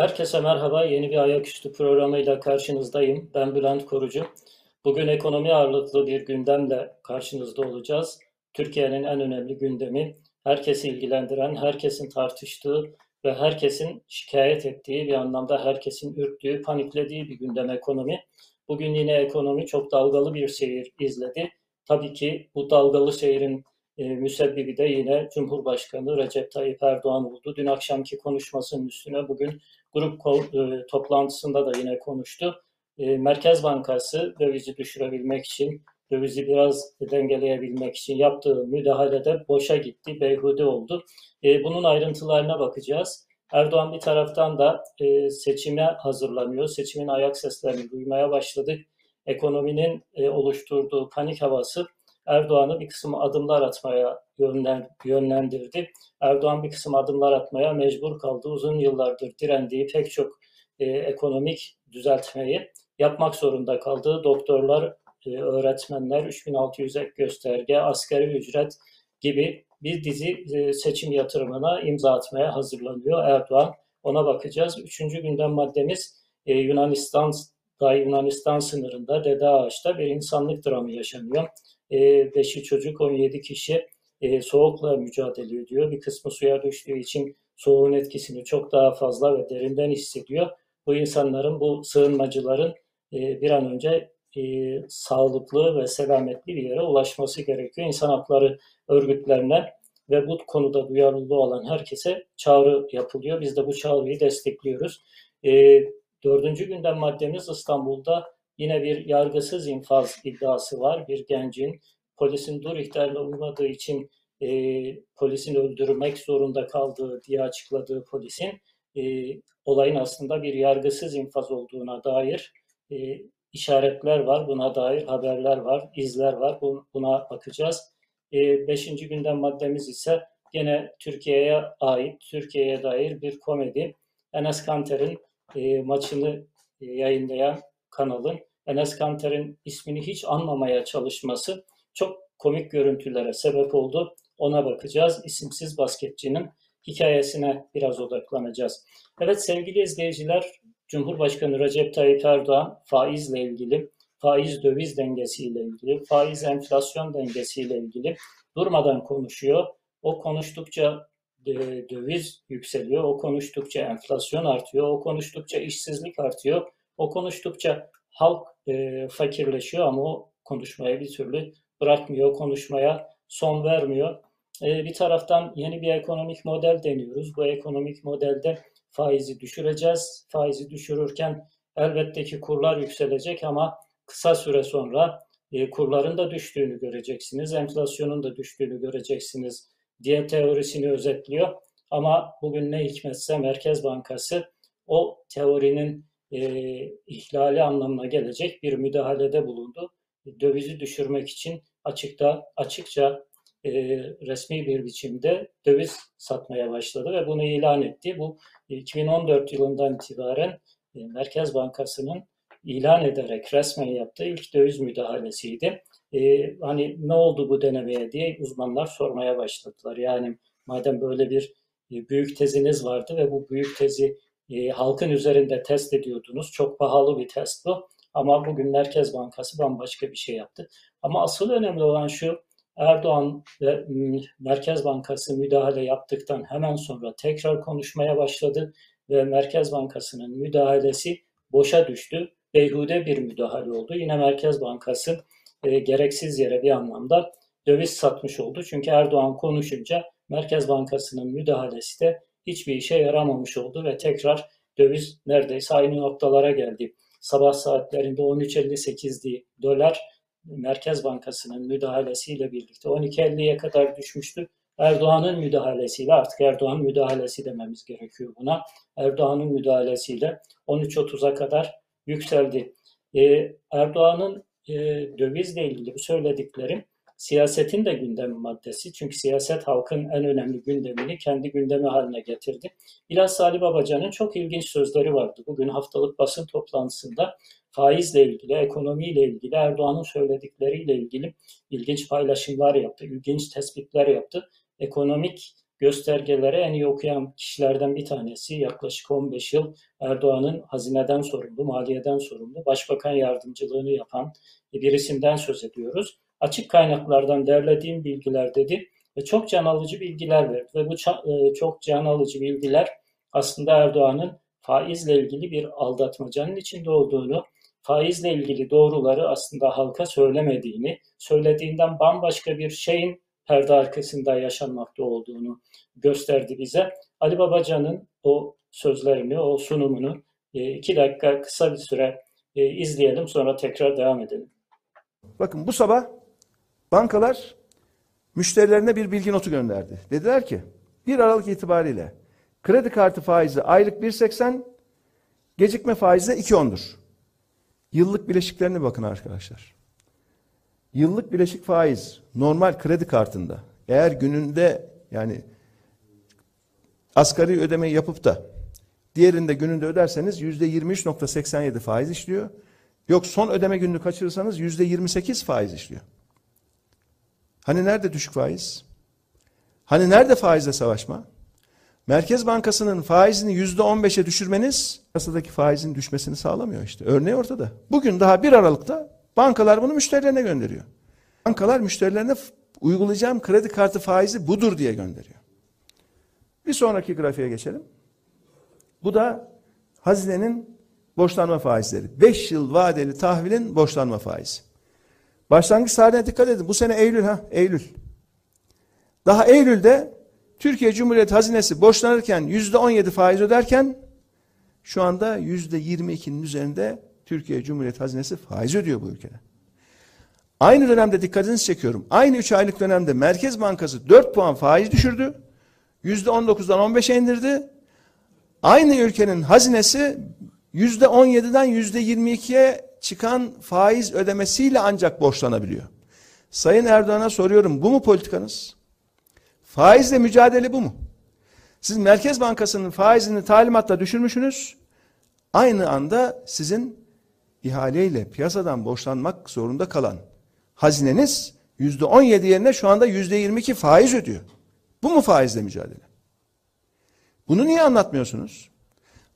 Herkese merhaba. Yeni bir ayaküstü programıyla karşınızdayım. Ben Bülent Korucu. Bugün ekonomi ağırlıklı bir gündemle karşınızda olacağız. Türkiye'nin en önemli gündemi, herkesi ilgilendiren, herkesin tartıştığı ve herkesin şikayet ettiği bir anlamda herkesin ürktüğü, paniklediği bir gündem ekonomi. Bugün yine ekonomi çok dalgalı bir seyir izledi. Tabii ki bu dalgalı seyrin e, müsebbibi de yine Cumhurbaşkanı Recep Tayyip Erdoğan oldu. Dün akşamki konuşmasının üstüne bugün grup e, toplantısında da yine konuştu. E, Merkez Bankası dövizi düşürebilmek için, dövizi biraz dengeleyebilmek için yaptığı müdahalede boşa gitti, beyhude oldu. E, bunun ayrıntılarına bakacağız. Erdoğan bir taraftan da e, seçime hazırlanıyor. Seçimin ayak seslerini duymaya başladık. Ekonominin e, oluşturduğu panik havası Erdoğan'ı bir kısım adımlar atmaya yönlendirdi. Erdoğan bir kısım adımlar atmaya mecbur kaldı. Uzun yıllardır direndiği pek çok e, ekonomik düzeltmeyi yapmak zorunda kaldı. Doktorlar, e, öğretmenler, 3600 ek gösterge, askeri ücret gibi bir dizi e, seçim yatırımına imza atmaya hazırlanıyor Erdoğan. Ona bakacağız. Üçüncü gündem maddemiz e, Yunanistan Yunanistan sınırında Dede Ağaç'ta bir insanlık dramı yaşanıyor. 5'i çocuk 17 kişi e, soğukla mücadele ediyor. Bir kısmı suya düştüğü için soğuğun etkisini çok daha fazla ve derinden hissediyor. Bu insanların, bu sığınmacıların e, bir an önce e, sağlıklı ve selametli bir yere ulaşması gerekiyor. İnsan hakları örgütlerine ve bu konuda duyarlılığı olan herkese çağrı yapılıyor. Biz de bu çağrıyı destekliyoruz. Dördüncü gündem maddemiz İstanbul'da Yine bir yargısız infaz iddiası var. Bir gencin polisin dur ihtarına uymadığı için e, polisin öldürmek zorunda kaldığı diye açıkladığı polisin e, olayın aslında bir yargısız infaz olduğuna dair e, işaretler var. Buna dair haberler var, izler var. Buna bakacağız. E, beşinci gündem maddemiz ise gene Türkiye'ye ait, Türkiye'ye dair bir komedi. Enes Kanter'in e, maçını e, yayınlayan kanalın Enes Kanter'in ismini hiç anmamaya çalışması çok komik görüntülere sebep oldu. Ona bakacağız. İsimsiz basketçinin hikayesine biraz odaklanacağız. Evet sevgili izleyiciler, Cumhurbaşkanı Recep Tayyip Erdoğan faizle ilgili, faiz döviz dengesiyle ilgili, faiz enflasyon dengesiyle ilgili durmadan konuşuyor. O konuştukça döviz yükseliyor, o konuştukça enflasyon artıyor, o konuştukça işsizlik artıyor, o konuştukça halk e, fakirleşiyor ama o konuşmaya bir türlü bırakmıyor, konuşmaya son vermiyor. E, bir taraftan yeni bir ekonomik model deniyoruz. Bu ekonomik modelde faizi düşüreceğiz. Faizi düşürürken elbette ki kurlar yükselecek ama kısa süre sonra e, kurların da düştüğünü göreceksiniz, enflasyonun da düştüğünü göreceksiniz diye teorisini özetliyor. Ama bugün ne hikmetse Merkez Bankası o teorinin e, ihlali anlamına gelecek bir müdahalede bulundu. Dövizi düşürmek için açıkta açıkça e, resmi bir biçimde döviz satmaya başladı ve bunu ilan etti. Bu 2014 yılından itibaren e, Merkez Bankası'nın ilan ederek resmen yaptığı ilk döviz müdahalesiydi. E, hani ne oldu bu denemeye diye uzmanlar sormaya başladılar. Yani madem böyle bir e, büyük teziniz vardı ve bu büyük tezi e, halkın üzerinde test ediyordunuz. Çok pahalı bir test bu. Ama bugün Merkez Bankası bambaşka bir şey yaptı. Ama asıl önemli olan şu, Erdoğan ve Merkez Bankası müdahale yaptıktan hemen sonra tekrar konuşmaya başladı ve Merkez Bankası'nın müdahalesi boşa düştü. Beyhude bir müdahale oldu. Yine Merkez Bankası e, gereksiz yere bir anlamda döviz satmış oldu. Çünkü Erdoğan konuşunca Merkez Bankası'nın müdahalesi de hiçbir işe yaramamış oldu ve tekrar döviz neredeyse aynı noktalara geldi. Sabah saatlerinde 13.58'di dolar Merkez Bankası'nın müdahalesiyle birlikte 12.50'ye kadar düşmüştü. Erdoğan'ın müdahalesiyle artık Erdoğan müdahalesi dememiz gerekiyor buna. Erdoğan'ın müdahalesiyle 13.30'a kadar yükseldi. Ee, Erdoğan'ın e, dövizle ilgili bu söylediklerim siyasetin de gündem maddesi. Çünkü siyaset halkın en önemli gündemini kendi gündemi haline getirdi. İlyas Ali Babacan'ın çok ilginç sözleri vardı. Bugün haftalık basın toplantısında faizle ilgili, ekonomiyle ilgili, Erdoğan'ın söyledikleriyle ilgili ilginç paylaşımlar yaptı, ilginç tespitler yaptı. Ekonomik göstergeleri en iyi okuyan kişilerden bir tanesi yaklaşık 15 yıl Erdoğan'ın hazineden sorumlu, maliyeden sorumlu, başbakan yardımcılığını yapan bir isimden söz ediyoruz. Açık kaynaklardan derlediğim bilgiler dedi ve çok can alıcı bilgiler verdi ve bu e, çok can alıcı bilgiler aslında Erdoğan'ın faizle ilgili bir aldatmacanın içinde olduğunu, faizle ilgili doğruları aslında halka söylemediğini, söylediğinden bambaşka bir şeyin perde arkasında yaşanmakta olduğunu gösterdi bize. Ali Babacan'ın o sözlerini, o sunumunu e, iki dakika kısa bir süre e, izleyelim sonra tekrar devam edelim. Bakın bu sabah bankalar müşterilerine bir bilgi notu gönderdi. Dediler ki 1 Aralık itibariyle kredi kartı faizi aylık 1.80, gecikme faizi de 2.10'dur. Yıllık bileşiklerine bakın arkadaşlar. Yıllık bileşik faiz normal kredi kartında eğer gününde yani asgari ödemeyi yapıp da diğerinde gününde öderseniz yüzde 23.87 faiz işliyor. Yok son ödeme gününü kaçırırsanız yüzde 28 faiz işliyor. Hani nerede düşük faiz? Hani nerede faizle savaşma? Merkez Bankası'nın faizini yüzde 15'e düşürmeniz kasadaki faizin düşmesini sağlamıyor işte. Örneği ortada. Bugün daha 1 Aralık'ta bankalar bunu müşterilerine gönderiyor. Bankalar müşterilerine uygulayacağım kredi kartı faizi budur diye gönderiyor. Bir sonraki grafiğe geçelim. Bu da hazinenin borçlanma faizleri. 5 yıl vadeli tahvilin borçlanma faizi. Başlangıç tarihine dikkat edin. Bu sene Eylül ha, Eylül. Daha Eylül'de Türkiye Cumhuriyeti hazinesi borçlanırken yüzde on yedi faiz öderken şu anda yüzde yirmi ikinin üzerinde Türkiye Cumhuriyeti hazinesi faiz ödüyor bu ülkede. Aynı dönemde dikkatinizi çekiyorum. Aynı üç aylık dönemde Merkez Bankası dört puan faiz düşürdü. Yüzde on dokuzdan on beşe indirdi. Aynı ülkenin hazinesi yüzde on yediden yüzde yirmi ikiye çıkan faiz ödemesiyle ancak borçlanabiliyor. Sayın Erdoğan'a soruyorum bu mu politikanız? Faizle mücadele bu mu? Siz Merkez Bankası'nın faizini talimatla düşürmüşsünüz. Aynı anda sizin ihaleyle piyasadan borçlanmak zorunda kalan hazineniz yüzde on yedi yerine şu anda yüzde yirmi iki faiz ödüyor. Bu mu faizle mücadele? Bunu niye anlatmıyorsunuz?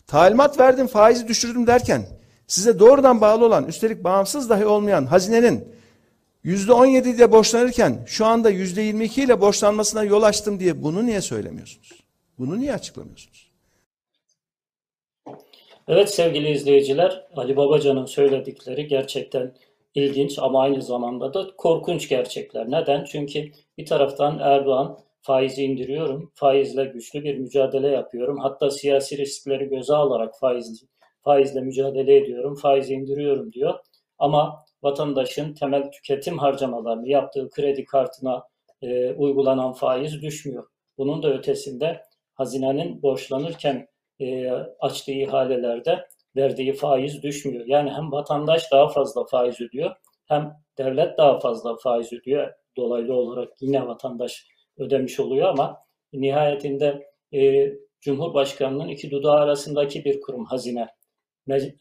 Talimat verdim faizi düşürdüm derken size doğrudan bağlı olan üstelik bağımsız dahi olmayan hazinenin yüzde on yedi ile borçlanırken şu anda yüzde yirmi iki ile borçlanmasına yol açtım diye bunu niye söylemiyorsunuz? Bunu niye açıklamıyorsunuz? Evet sevgili izleyiciler, Ali Babacan'ın söyledikleri gerçekten ilginç ama aynı zamanda da korkunç gerçekler. Neden? Çünkü bir taraftan Erdoğan faizi indiriyorum, faizle güçlü bir mücadele yapıyorum. Hatta siyasi riskleri göze alarak faiz, faizle mücadele ediyorum, faizi indiriyorum diyor. Ama vatandaşın temel tüketim harcamalarını yaptığı kredi kartına e, uygulanan faiz düşmüyor. Bunun da ötesinde hazinenin borçlanırken e, açtığı ihalelerde verdiği faiz düşmüyor. Yani hem vatandaş daha fazla faiz ödüyor hem devlet daha fazla faiz ödüyor. Dolaylı olarak yine vatandaş ödemiş oluyor ama nihayetinde e, Cumhurbaşkanı'nın iki dudağı arasındaki bir kurum hazine.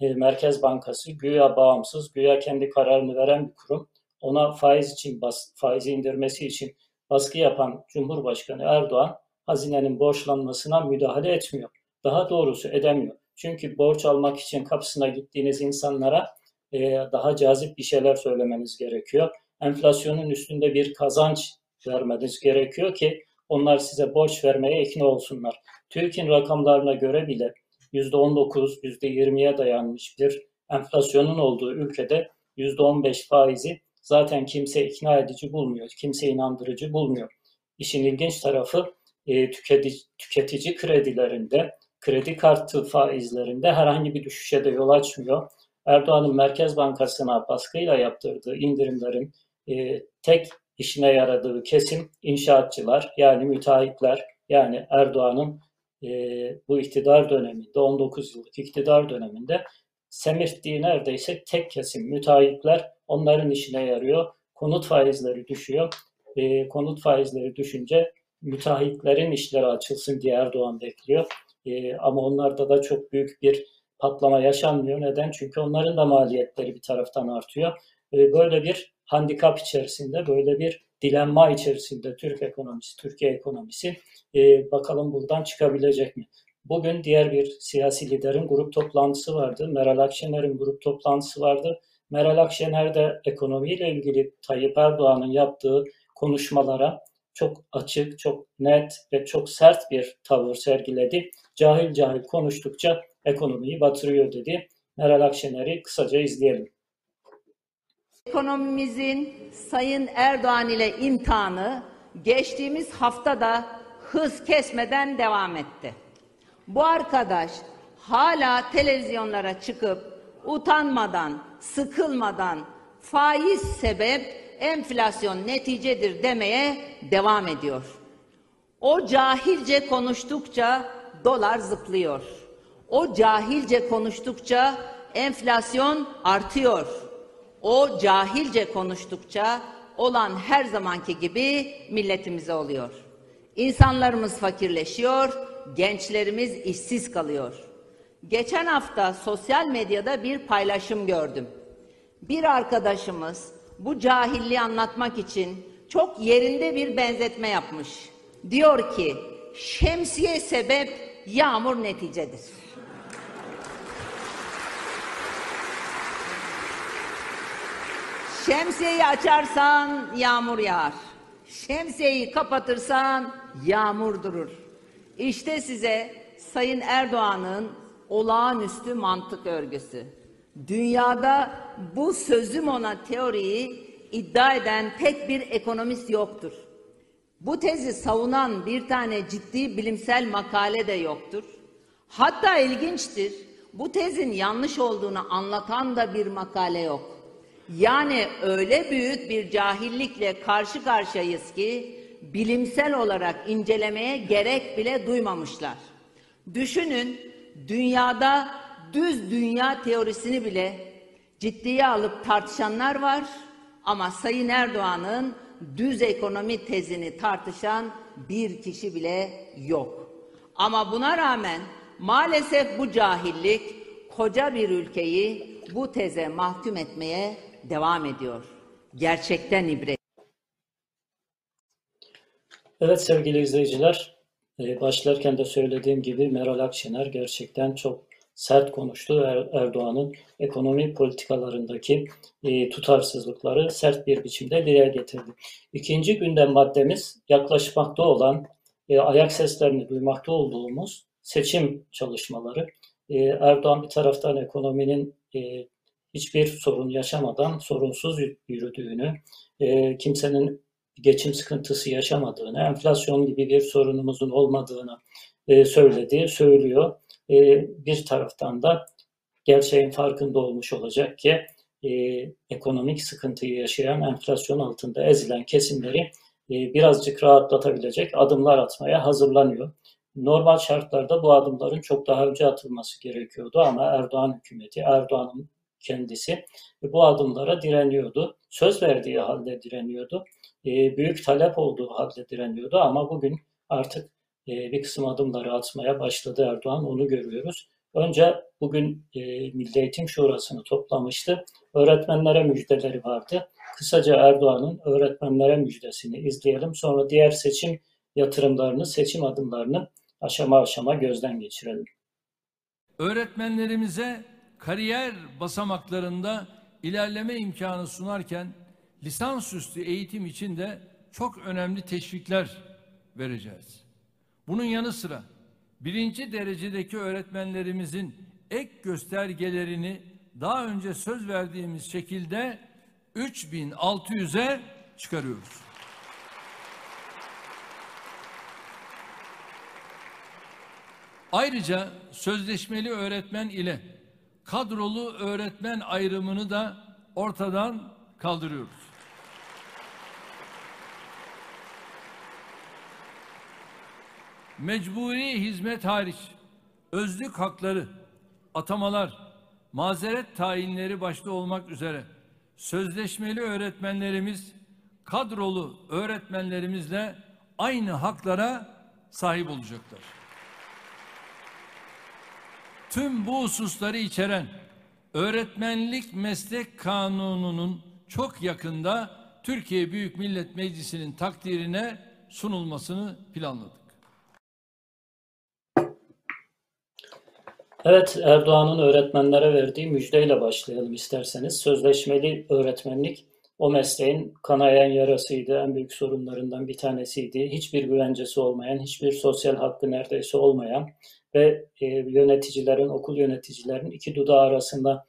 E, Merkez Bankası güya bağımsız, güya kendi kararını veren bir kurum. Ona faiz için bas, faizi indirmesi için baskı yapan Cumhurbaşkanı Erdoğan hazinenin borçlanmasına müdahale etmiyor. Daha doğrusu edemiyor. Çünkü borç almak için kapısına gittiğiniz insanlara e, daha cazip bir şeyler söylemeniz gerekiyor. Enflasyonun üstünde bir kazanç vermeniz gerekiyor ki onlar size borç vermeye ikna olsunlar. TÜİK'in rakamlarına göre bile %19, %20'ye dayanmış bir enflasyonun olduğu ülkede %15 faizi zaten kimse ikna edici bulmuyor, kimse inandırıcı bulmuyor. İşin ilginç tarafı e, tüketici, kredilerinde, kredi kartı faizlerinde herhangi bir düşüşe de yol açmıyor. Erdoğan'ın Merkez Bankası'na baskıyla yaptırdığı indirimlerin e, tek işine yaradığı kesim inşaatçılar yani müteahhitler yani Erdoğan'ın e, bu iktidar döneminde 19 yıllık iktidar döneminde semirttiği neredeyse tek kesim müteahhitler onların işine yarıyor. Konut faizleri düşüyor. E, konut faizleri düşünce müteahhitlerin işleri açılsın diye Erdoğan bekliyor. E, ama onlarda da çok büyük bir patlama yaşanmıyor. Neden? Çünkü onların da maliyetleri bir taraftan artıyor. E, böyle bir handikap içerisinde, böyle bir dilenma içerisinde Türk ekonomisi, Türkiye ekonomisi e, bakalım buradan çıkabilecek mi? Bugün diğer bir siyasi liderin grup toplantısı vardı. Meral Akşener'in grup toplantısı vardı. Meral Akşener de ekonomiyle ilgili Tayyip Erdoğan'ın yaptığı konuşmalara çok açık, çok net ve çok sert bir tavır sergiledi. Cahil cahil konuştukça ekonomiyi batırıyor dedi. Meral Akşener'i kısaca izleyelim. Ekonomimizin Sayın Erdoğan ile imtihanı geçtiğimiz haftada hız kesmeden devam etti. Bu arkadaş hala televizyonlara çıkıp utanmadan, sıkılmadan faiz sebep, enflasyon neticedir demeye devam ediyor. O cahilce konuştukça dolar zıplıyor. O cahilce konuştukça enflasyon artıyor. O cahilce konuştukça olan her zamanki gibi milletimize oluyor. İnsanlarımız fakirleşiyor, gençlerimiz işsiz kalıyor. Geçen hafta sosyal medyada bir paylaşım gördüm. Bir arkadaşımız bu cahilliği anlatmak için çok yerinde bir benzetme yapmış. Diyor ki şemsiye sebep yağmur neticedir. Şemsiyeyi açarsan yağmur yağar. Şemsiyeyi kapatırsan yağmur durur. İşte size Sayın Erdoğan'ın olağanüstü mantık örgüsü. Dünyada bu sözüm ona teoriyi iddia eden tek bir ekonomist yoktur. Bu tezi savunan bir tane ciddi bilimsel makale de yoktur. Hatta ilginçtir, bu tezin yanlış olduğunu anlatan da bir makale yok. Yani öyle büyük bir cahillikle karşı karşıyayız ki bilimsel olarak incelemeye gerek bile duymamışlar. Düşünün dünyada düz dünya teorisini bile ciddiye alıp tartışanlar var ama Sayın Erdoğan'ın düz ekonomi tezini tartışan bir kişi bile yok. Ama buna rağmen maalesef bu cahillik koca bir ülkeyi bu teze mahkum etmeye devam ediyor. Gerçekten ibret. Evet sevgili izleyiciler, e, başlarken de söylediğim gibi Meral Akşener gerçekten çok sert konuştu. Er- Erdoğan'ın ekonomi politikalarındaki e, tutarsızlıkları sert bir biçimde dile getirdi. İkinci gündem maddemiz yaklaşmakta olan, e, ayak seslerini duymakta olduğumuz seçim çalışmaları. Erdoğan bir taraftan ekonominin hiçbir sorun yaşamadan sorunsuz yürüdüğünü, e, kimsenin geçim sıkıntısı yaşamadığını, enflasyon gibi bir sorunumuzun olmadığını e, söyledi, söylüyor. E, bir taraftan da gerçeğin farkında olmuş olacak ki ekonomik sıkıntıyı yaşayan, enflasyon altında ezilen kesimleri birazcık rahatlatabilecek adımlar atmaya hazırlanıyor. Normal şartlarda bu adımların çok daha önce atılması gerekiyordu ama Erdoğan hükümeti, Erdoğan'ın kendisi bu adımlara direniyordu. Söz verdiği halde direniyordu. E, büyük talep olduğu halde direniyordu ama bugün artık e, bir kısım adımları atmaya başladı Erdoğan. Onu görüyoruz. Önce bugün e, Milli Eğitim Şurası'nı toplamıştı. Öğretmenlere müjdeleri vardı. Kısaca Erdoğan'ın öğretmenlere müjdesini izleyelim. Sonra diğer seçim yatırımlarını, seçim adımlarını aşama aşama gözden geçirelim. Öğretmenlerimize kariyer basamaklarında ilerleme imkanı sunarken lisansüstü eğitim için de çok önemli teşvikler vereceğiz. Bunun yanı sıra birinci derecedeki öğretmenlerimizin ek göstergelerini daha önce söz verdiğimiz şekilde 3600'e çıkarıyoruz. Ayrıca sözleşmeli öğretmen ile kadrolu öğretmen ayrımını da ortadan kaldırıyoruz. Mecburi hizmet hariç özlük hakları, atamalar, mazeret tayinleri başta olmak üzere sözleşmeli öğretmenlerimiz kadrolu öğretmenlerimizle aynı haklara sahip olacaklar. Tüm bu hususları içeren öğretmenlik meslek kanununun çok yakında Türkiye Büyük Millet Meclisi'nin takdirine sunulmasını planladık. Evet, Erdoğan'ın öğretmenlere verdiği müjdeyle başlayalım isterseniz. Sözleşmeli öğretmenlik o mesleğin kanayan yarasıydı, en büyük sorunlarından bir tanesiydi. Hiçbir güvencesi olmayan, hiçbir sosyal hakkı neredeyse olmayan ve e, yöneticilerin, okul yöneticilerin iki dudağı arasında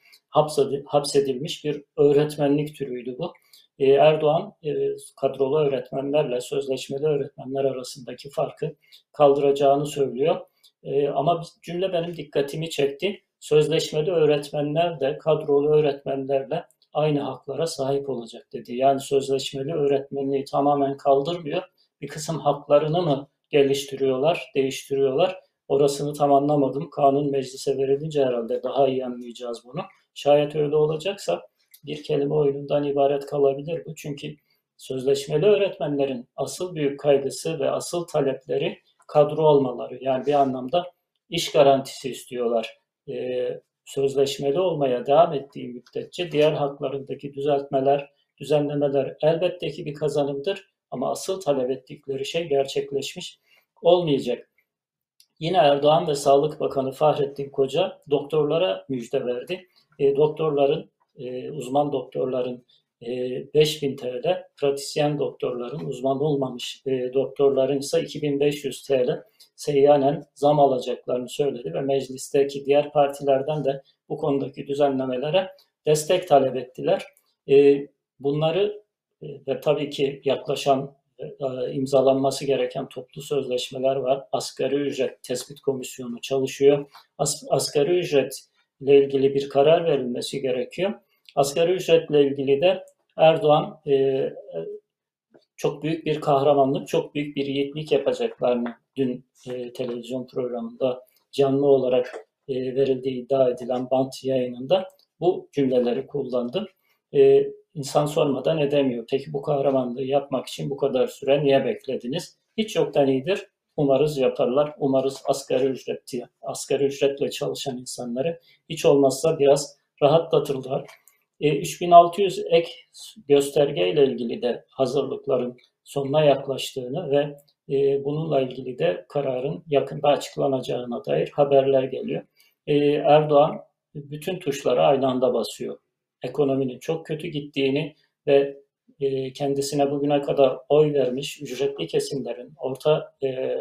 hapsedilmiş bir öğretmenlik türüydü bu. E, Erdoğan e, kadrolu öğretmenlerle sözleşmeli öğretmenler arasındaki farkı kaldıracağını söylüyor. E, ama cümle benim dikkatimi çekti. Sözleşmeli öğretmenler de kadrolu öğretmenlerle aynı haklara sahip olacak dedi. Yani sözleşmeli öğretmenliği tamamen kaldırmıyor. Bir kısım haklarını mı geliştiriyorlar, değiştiriyorlar? Orasını tam anlamadım. Kanun meclise verilince herhalde daha iyi anlayacağız bunu. Şayet öyle olacaksa bir kelime oyunundan ibaret kalabilir bu. Çünkü sözleşmeli öğretmenlerin asıl büyük kaygısı ve asıl talepleri kadro olmaları. Yani bir anlamda iş garantisi istiyorlar. Ee, sözleşmeli olmaya devam ettiği müddetçe diğer haklarındaki düzeltmeler, düzenlemeler elbette ki bir kazanımdır ama asıl talep ettikleri şey gerçekleşmiş olmayacak. Yine Erdoğan ve Sağlık Bakanı Fahrettin Koca doktorlara müjde verdi. E, doktorların, e, uzman doktorların e, 5000 TL, pratisyen doktorların, uzman olmamış e, doktorların ise 2500 TL seyyanen zam alacaklarını söyledi ve meclisteki diğer partilerden de bu konudaki düzenlemelere destek talep ettiler. E, bunları e, ve tabii ki yaklaşan imzalanması gereken toplu sözleşmeler var. Asgari ücret tespit komisyonu çalışıyor. As, asgari ücretle ilgili bir karar verilmesi gerekiyor. Asgari ücretle ilgili de Erdoğan e, çok büyük bir kahramanlık, çok büyük bir yiğitlik yapacaklarını dün e, televizyon programında canlı olarak e, verildiği iddia edilen bant yayınında bu cümleleri kullandı. E, insan sormadan edemiyor. Peki bu kahramanlığı yapmak için bu kadar süre niye beklediniz? Hiç yoktan iyidir. Umarız yaparlar. Umarız asgari ücretli, asgari ücretle çalışan insanları hiç olmazsa biraz rahatlatırlar. E, 3600 ek gösterge ile ilgili de hazırlıkların sonuna yaklaştığını ve e, bununla ilgili de kararın yakında açıklanacağına dair haberler geliyor. E, Erdoğan bütün tuşlara aynı anda basıyor. Ekonominin çok kötü gittiğini ve e, kendisine bugüne kadar oy vermiş ücretli kesimlerin, orta e,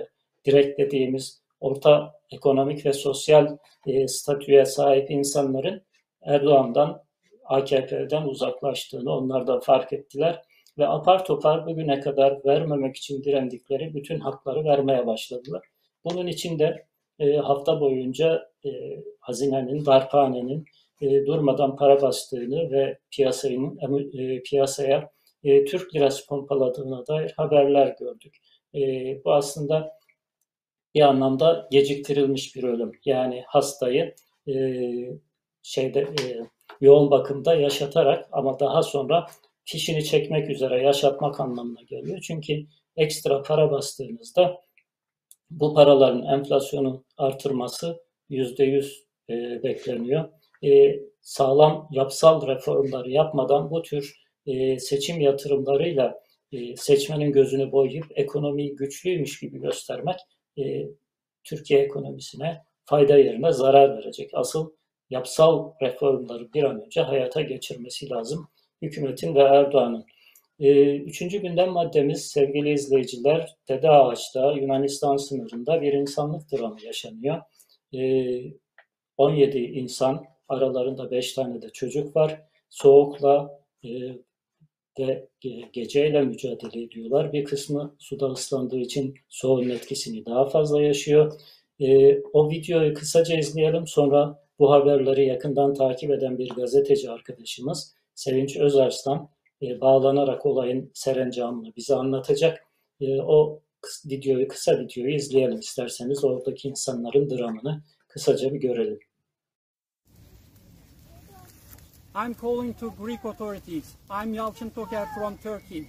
direkt dediğimiz orta ekonomik ve sosyal e, statüye sahip insanların Erdoğan'dan AKP'den uzaklaştığını onlar da fark ettiler ve apar topar bugüne kadar vermemek için direndikleri bütün hakları vermeye başladılar. Bunun için de e, hafta boyunca e, hazinenin, darphanenin e, durmadan para bastığını ve piyasanın e, piyasaya e, Türk lirası pompaladığına dair haberler gördük. Bu aslında bir anlamda geciktirilmiş bir ölüm. Yani hastayı e, şeyde yoğun bakımda yaşatarak ama daha sonra fişini çekmek üzere yaşatmak anlamına geliyor. Çünkü ekstra para bastığınızda bu paraların enflasyonu artırması yüzde yüz e, bekleniyor. E, sağlam yapsal reformları yapmadan bu tür e, seçim yatırımlarıyla e, seçmenin gözünü boyayıp ekonomiyi güçlüymüş gibi göstermek Türkiye ekonomisine fayda yerine zarar verecek. Asıl yapsal reformları bir an önce hayata geçirmesi lazım hükümetin ve Erdoğan'ın. Üçüncü gündem maddemiz sevgili izleyiciler Dede Ağaç'ta Yunanistan sınırında bir insanlık dramı yaşanıyor. Ee, 17 insan aralarında 5 tane de çocuk var. Soğukla e, ve geceyle mücadele ediyorlar. Bir kısmı suda ıslandığı için soğuğun etkisini daha fazla yaşıyor. E, o videoyu kısaca izleyelim. Sonra bu haberleri yakından takip eden bir gazeteci arkadaşımız Sevinç Özarslan e, bağlanarak olayın serencamını bize anlatacak. O videoyu, kısa videoyu izleyelim isterseniz. Oradaki insanların dramını kısaca bir görelim. I'm calling to Greek authorities. I'm Yalçın Toker from Turkey.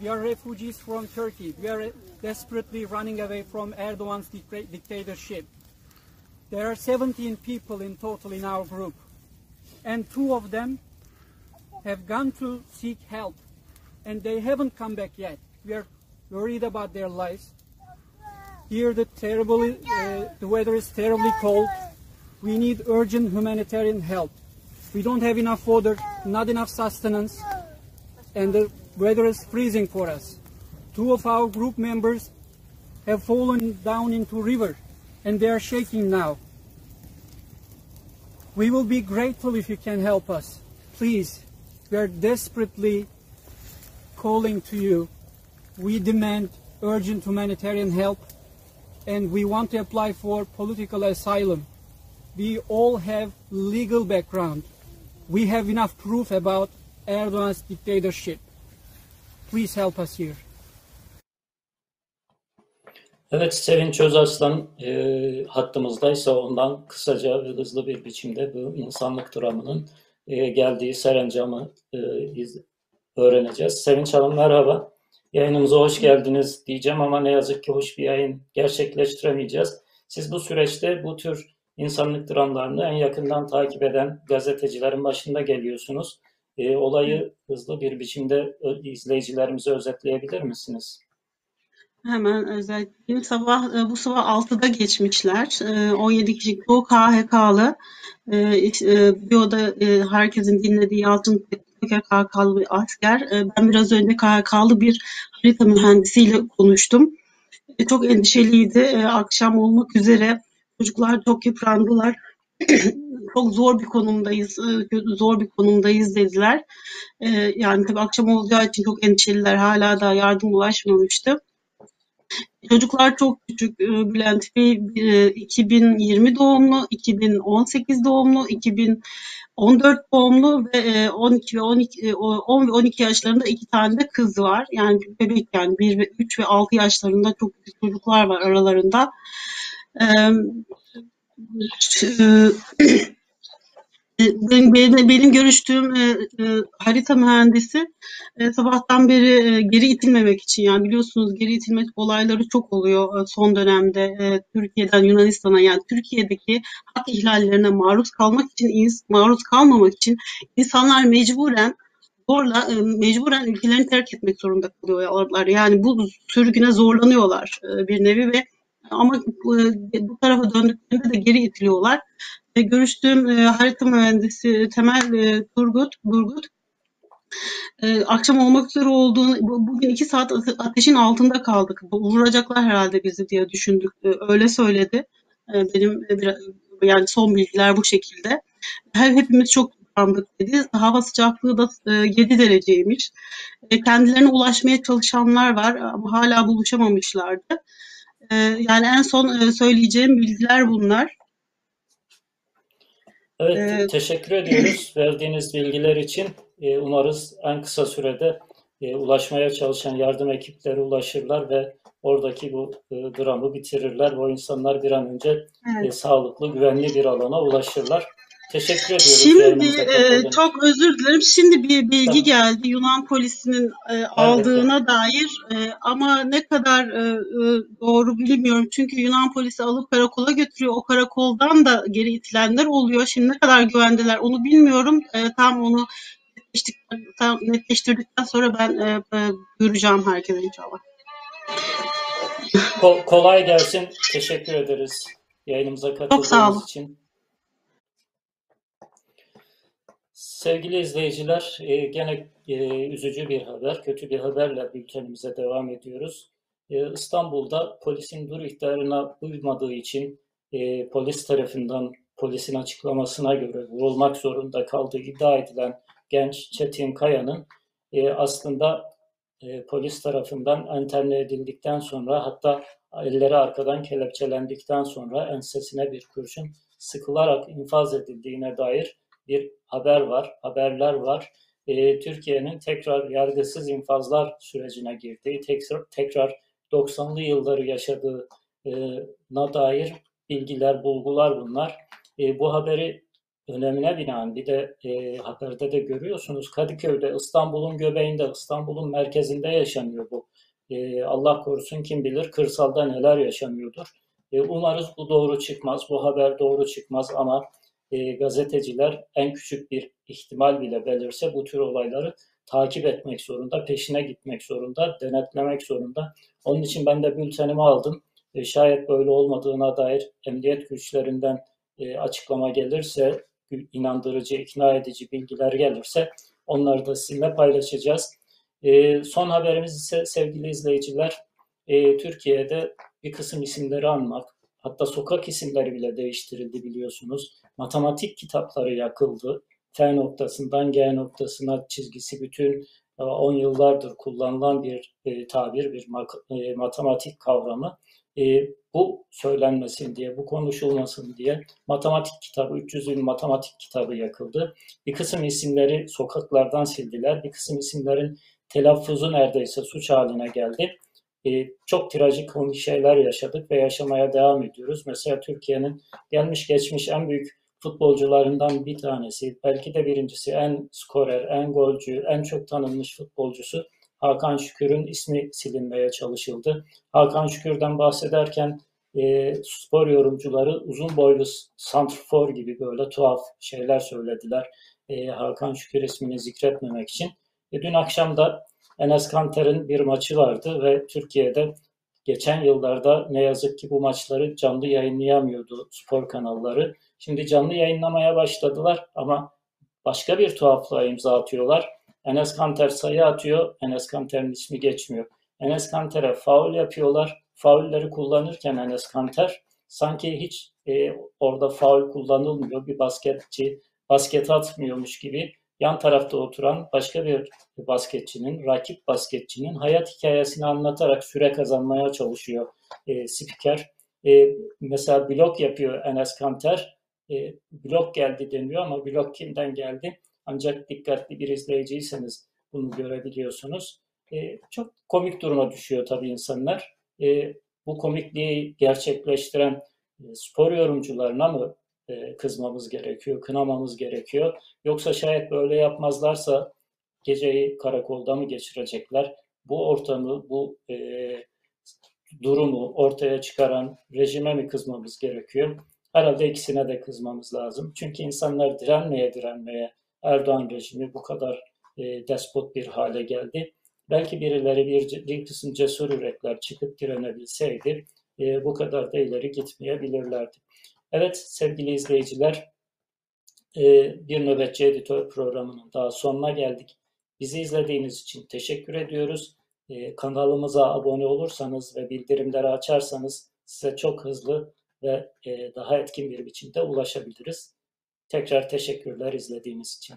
We are refugees from Turkey. We are desperately running away from Erdogan's dictatorship. There are 17 people in total in our group, and two of them have gone to seek help. and they haven't come back yet. We are worried about their lives. Here, the uh, the weather is terribly cold. We need urgent humanitarian help. We don't have enough water, not enough sustenance, and the weather is freezing for us. Two of our group members have fallen down into river, and they are shaking now. We will be grateful if you can help us. Please, we are desperately calling to you. We demand urgent humanitarian help and we want to apply for political asylum. We all have legal background. We have enough proof about Erdogan's dictatorship. Please help us here. Evet, Sevinç Özaslan e, hattımızdaysa ondan kısaca ve hızlı bir biçimde bu insanlık dramının e, geldiği serencamı e, iz- öğreneceğiz. Sevinç Hanım merhaba. Yayınımıza hoş geldiniz diyeceğim ama ne yazık ki hoş bir yayın gerçekleştiremeyeceğiz. Siz bu süreçte bu tür insanlık dramlarını en yakından takip eden gazetecilerin başında geliyorsunuz. E, olayı hızlı bir biçimde izleyicilerimize özetleyebilir misiniz? Hemen özellikle sabah e, bu sabah 6'da geçmişler. E, 17 kişi çoğu KHK'lı. E, e, bir oda e, herkesin dinlediği Yalçın KHK'lı bir asker. E, ben biraz önce KHK'lı bir harita mühendisiyle konuştum. E, çok endişeliydi. E, akşam olmak üzere çocuklar çok yıprandılar. çok zor bir konumdayız, e, zor bir konumdayız dediler. E, yani tabii akşam olacağı için çok endişeliler. Hala da yardım ulaşmamıştı. Çocuklar çok küçük. Ee, Bülent Bey e, 2020 doğumlu, 2018 doğumlu, 2014 doğumlu ve e, 12 ve 12 e, o- 10 ve 12 yaşlarında iki tane de kız var. Yani bebek yani 1 ve 3 ve 6 yaşlarında çok küçük çocuklar var aralarında. Benim, benim, görüştüğüm e, e, harita mühendisi e, sabahtan beri e, geri itilmemek için yani biliyorsunuz geri itilme olayları çok oluyor e, son dönemde e, Türkiye'den Yunanistan'a yani Türkiye'deki hak ihlallerine maruz kalmak için maruz kalmamak için insanlar mecburen zorla e, mecburen ülkelerini terk etmek zorunda kalıyorlar. Yani bu sürgüne zorlanıyorlar e, bir nevi ve ama e, bu tarafa döndüklerinde de geri itiliyorlar. Görüştüğüm e, harita mühendisi Temel e, Turgut, Turgut e, akşam olmak üzere olduğunu, bu- bugün iki saat ate- ateşin altında kaldık. Vuracaklar herhalde bizi diye düşündük. Öyle söyledi. Benim yani son bilgiler bu şekilde. Her hepimiz çok yıprandık dedi. Hava sıcaklığı da e, 7 dereceymiş. Kendilerine ulaşmaya çalışanlar var ama hala buluşamamışlardı. E, yani en son e, söyleyeceğim bilgiler bunlar. Evet, Ee, teşekkür ediyoruz verdiğiniz bilgiler için. Ee, umarız en kısa sürede e, ulaşmaya çalışan yardım ekipleri ulaşırlar ve oradaki bu e, dramı bitirirler. O insanlar bir an önce Evet. e, sağlıklı, güvenli bir alana ulaşırlar. Teşekkür ediyoruz Şimdi e, çok özür dilerim. Şimdi bir bilgi Tamam. geldi Yunan polisinin e, aldığına dair e, ama ne kadar e, e, doğru bilmiyorum. Çünkü Yunan polisi alıp karakola götürüyor. O karakoldan da geri itilenler oluyor. Şimdi ne kadar güvendeler onu bilmiyorum. E, tam onu tam netleştirdikten sonra ben e, e, duyuracağım herkese inşallah. Ko- kolay gelsin. Teşekkür ederiz yayınımıza katıldığınız için. Sevgili izleyiciler, e, gene e, üzücü bir haber, kötü bir haberle bültenimize devam ediyoruz. E, İstanbul'da polisin dur ihtarına uymadığı için e, polis tarafından polisin açıklamasına göre vurulmak zorunda kaldığı iddia edilen genç Çetin Kaya'nın e, aslında e, polis tarafından enterne edildikten sonra hatta elleri arkadan kelepçelendikten sonra ensesine bir kurşun sıkılarak infaz edildiğine dair bir haber var, haberler var. Ee, Türkiye'nin tekrar yargısız infazlar sürecine girdiği, tekrar, tekrar 90'lı yılları yaşadığına dair bilgiler, bulgular bunlar. Ee, bu haberi önemine binaen bir de e, haberde de görüyorsunuz Kadıköy'de, İstanbul'un göbeğinde, İstanbul'un merkezinde yaşanıyor bu. Ee, Allah korusun kim bilir kırsalda neler yaşanıyordur. Umarız bu doğru çıkmaz, bu haber doğru çıkmaz ama e, gazeteciler en küçük bir ihtimal bile belirse bu tür olayları takip etmek zorunda, peşine gitmek zorunda, denetlemek zorunda. Onun için ben de bültenimi aldım. E, şayet böyle olmadığına dair emniyet güçlerinden e, açıklama gelirse, inandırıcı, ikna edici bilgiler gelirse onları da sizinle paylaşacağız. E, son haberimiz ise sevgili izleyiciler, e, Türkiye'de bir kısım isimleri anmak, hatta sokak isimleri bile değiştirildi biliyorsunuz. Matematik kitapları yakıldı. F noktasından G noktasına çizgisi bütün 10 yıllardır kullanılan bir e, tabir, bir e, matematik kavramı. E, bu söylenmesin diye, bu konuşulmasın diye matematik kitabı, 300 yıl matematik kitabı yakıldı. Bir kısım isimleri sokaklardan sildiler. Bir kısım isimlerin telaffuzu neredeyse suç haline geldi. E, çok trajik şeyler yaşadık ve yaşamaya devam ediyoruz. Mesela Türkiye'nin gelmiş geçmiş en büyük futbolcularından bir tanesi, belki de birincisi, en skorer, en golcü, en çok tanınmış futbolcusu Hakan Şükür'ün ismi silinmeye çalışıldı. Hakan Şükür'den bahsederken e, spor yorumcuları uzun boylu santrfor gibi böyle tuhaf şeyler söylediler. E, Hakan Şükür ismini zikretmemek için. E, dün akşam da Enes Kanter'in bir maçı vardı ve Türkiye'de geçen yıllarda ne yazık ki bu maçları canlı yayınlayamıyordu spor kanalları. Şimdi canlı yayınlamaya başladılar ama başka bir tuhaflığa imza atıyorlar. Enes Kanter sayı atıyor, Enes Kanter'in ismi geçmiyor. Enes Kanter'e faul yapıyorlar. Faulleri kullanırken Enes Kanter sanki hiç e, orada faul kullanılmıyor. Bir basketçi basket atmıyormuş gibi yan tarafta oturan başka bir basketçinin, rakip basketçinin hayat hikayesini anlatarak süre kazanmaya çalışıyor e, spiker. E, mesela blok yapıyor Enes Kanter. E, blok geldi deniyor ama blok kimden geldi? Ancak dikkatli bir izleyiciyseniz bunu görebiliyorsunuz. E, çok komik duruma düşüyor tabii insanlar. E, bu komikliği gerçekleştiren e, spor yorumcularına mı kızmamız gerekiyor, kınamamız gerekiyor? Yoksa şayet böyle yapmazlarsa geceyi karakolda mı geçirecekler? Bu ortamı, bu e, durumu ortaya çıkaran rejime mi kızmamız gerekiyor? Herhalde ikisine de kızmamız lazım. Çünkü insanlar direnmeye direnmeye Erdoğan rejimi bu kadar e, despot bir hale geldi. Belki birileri bir, bir kısım cesur yürekler çıkıp direnebilseydi e, bu kadar da ileri gitmeyebilirlerdi. Evet sevgili izleyiciler e, bir nöbetçi editör programının daha sonuna geldik. Bizi izlediğiniz için teşekkür ediyoruz. E, kanalımıza abone olursanız ve bildirimleri açarsanız size çok hızlı ve e, daha etkin bir biçimde ulaşabiliriz. Tekrar teşekkürler izlediğiniz için.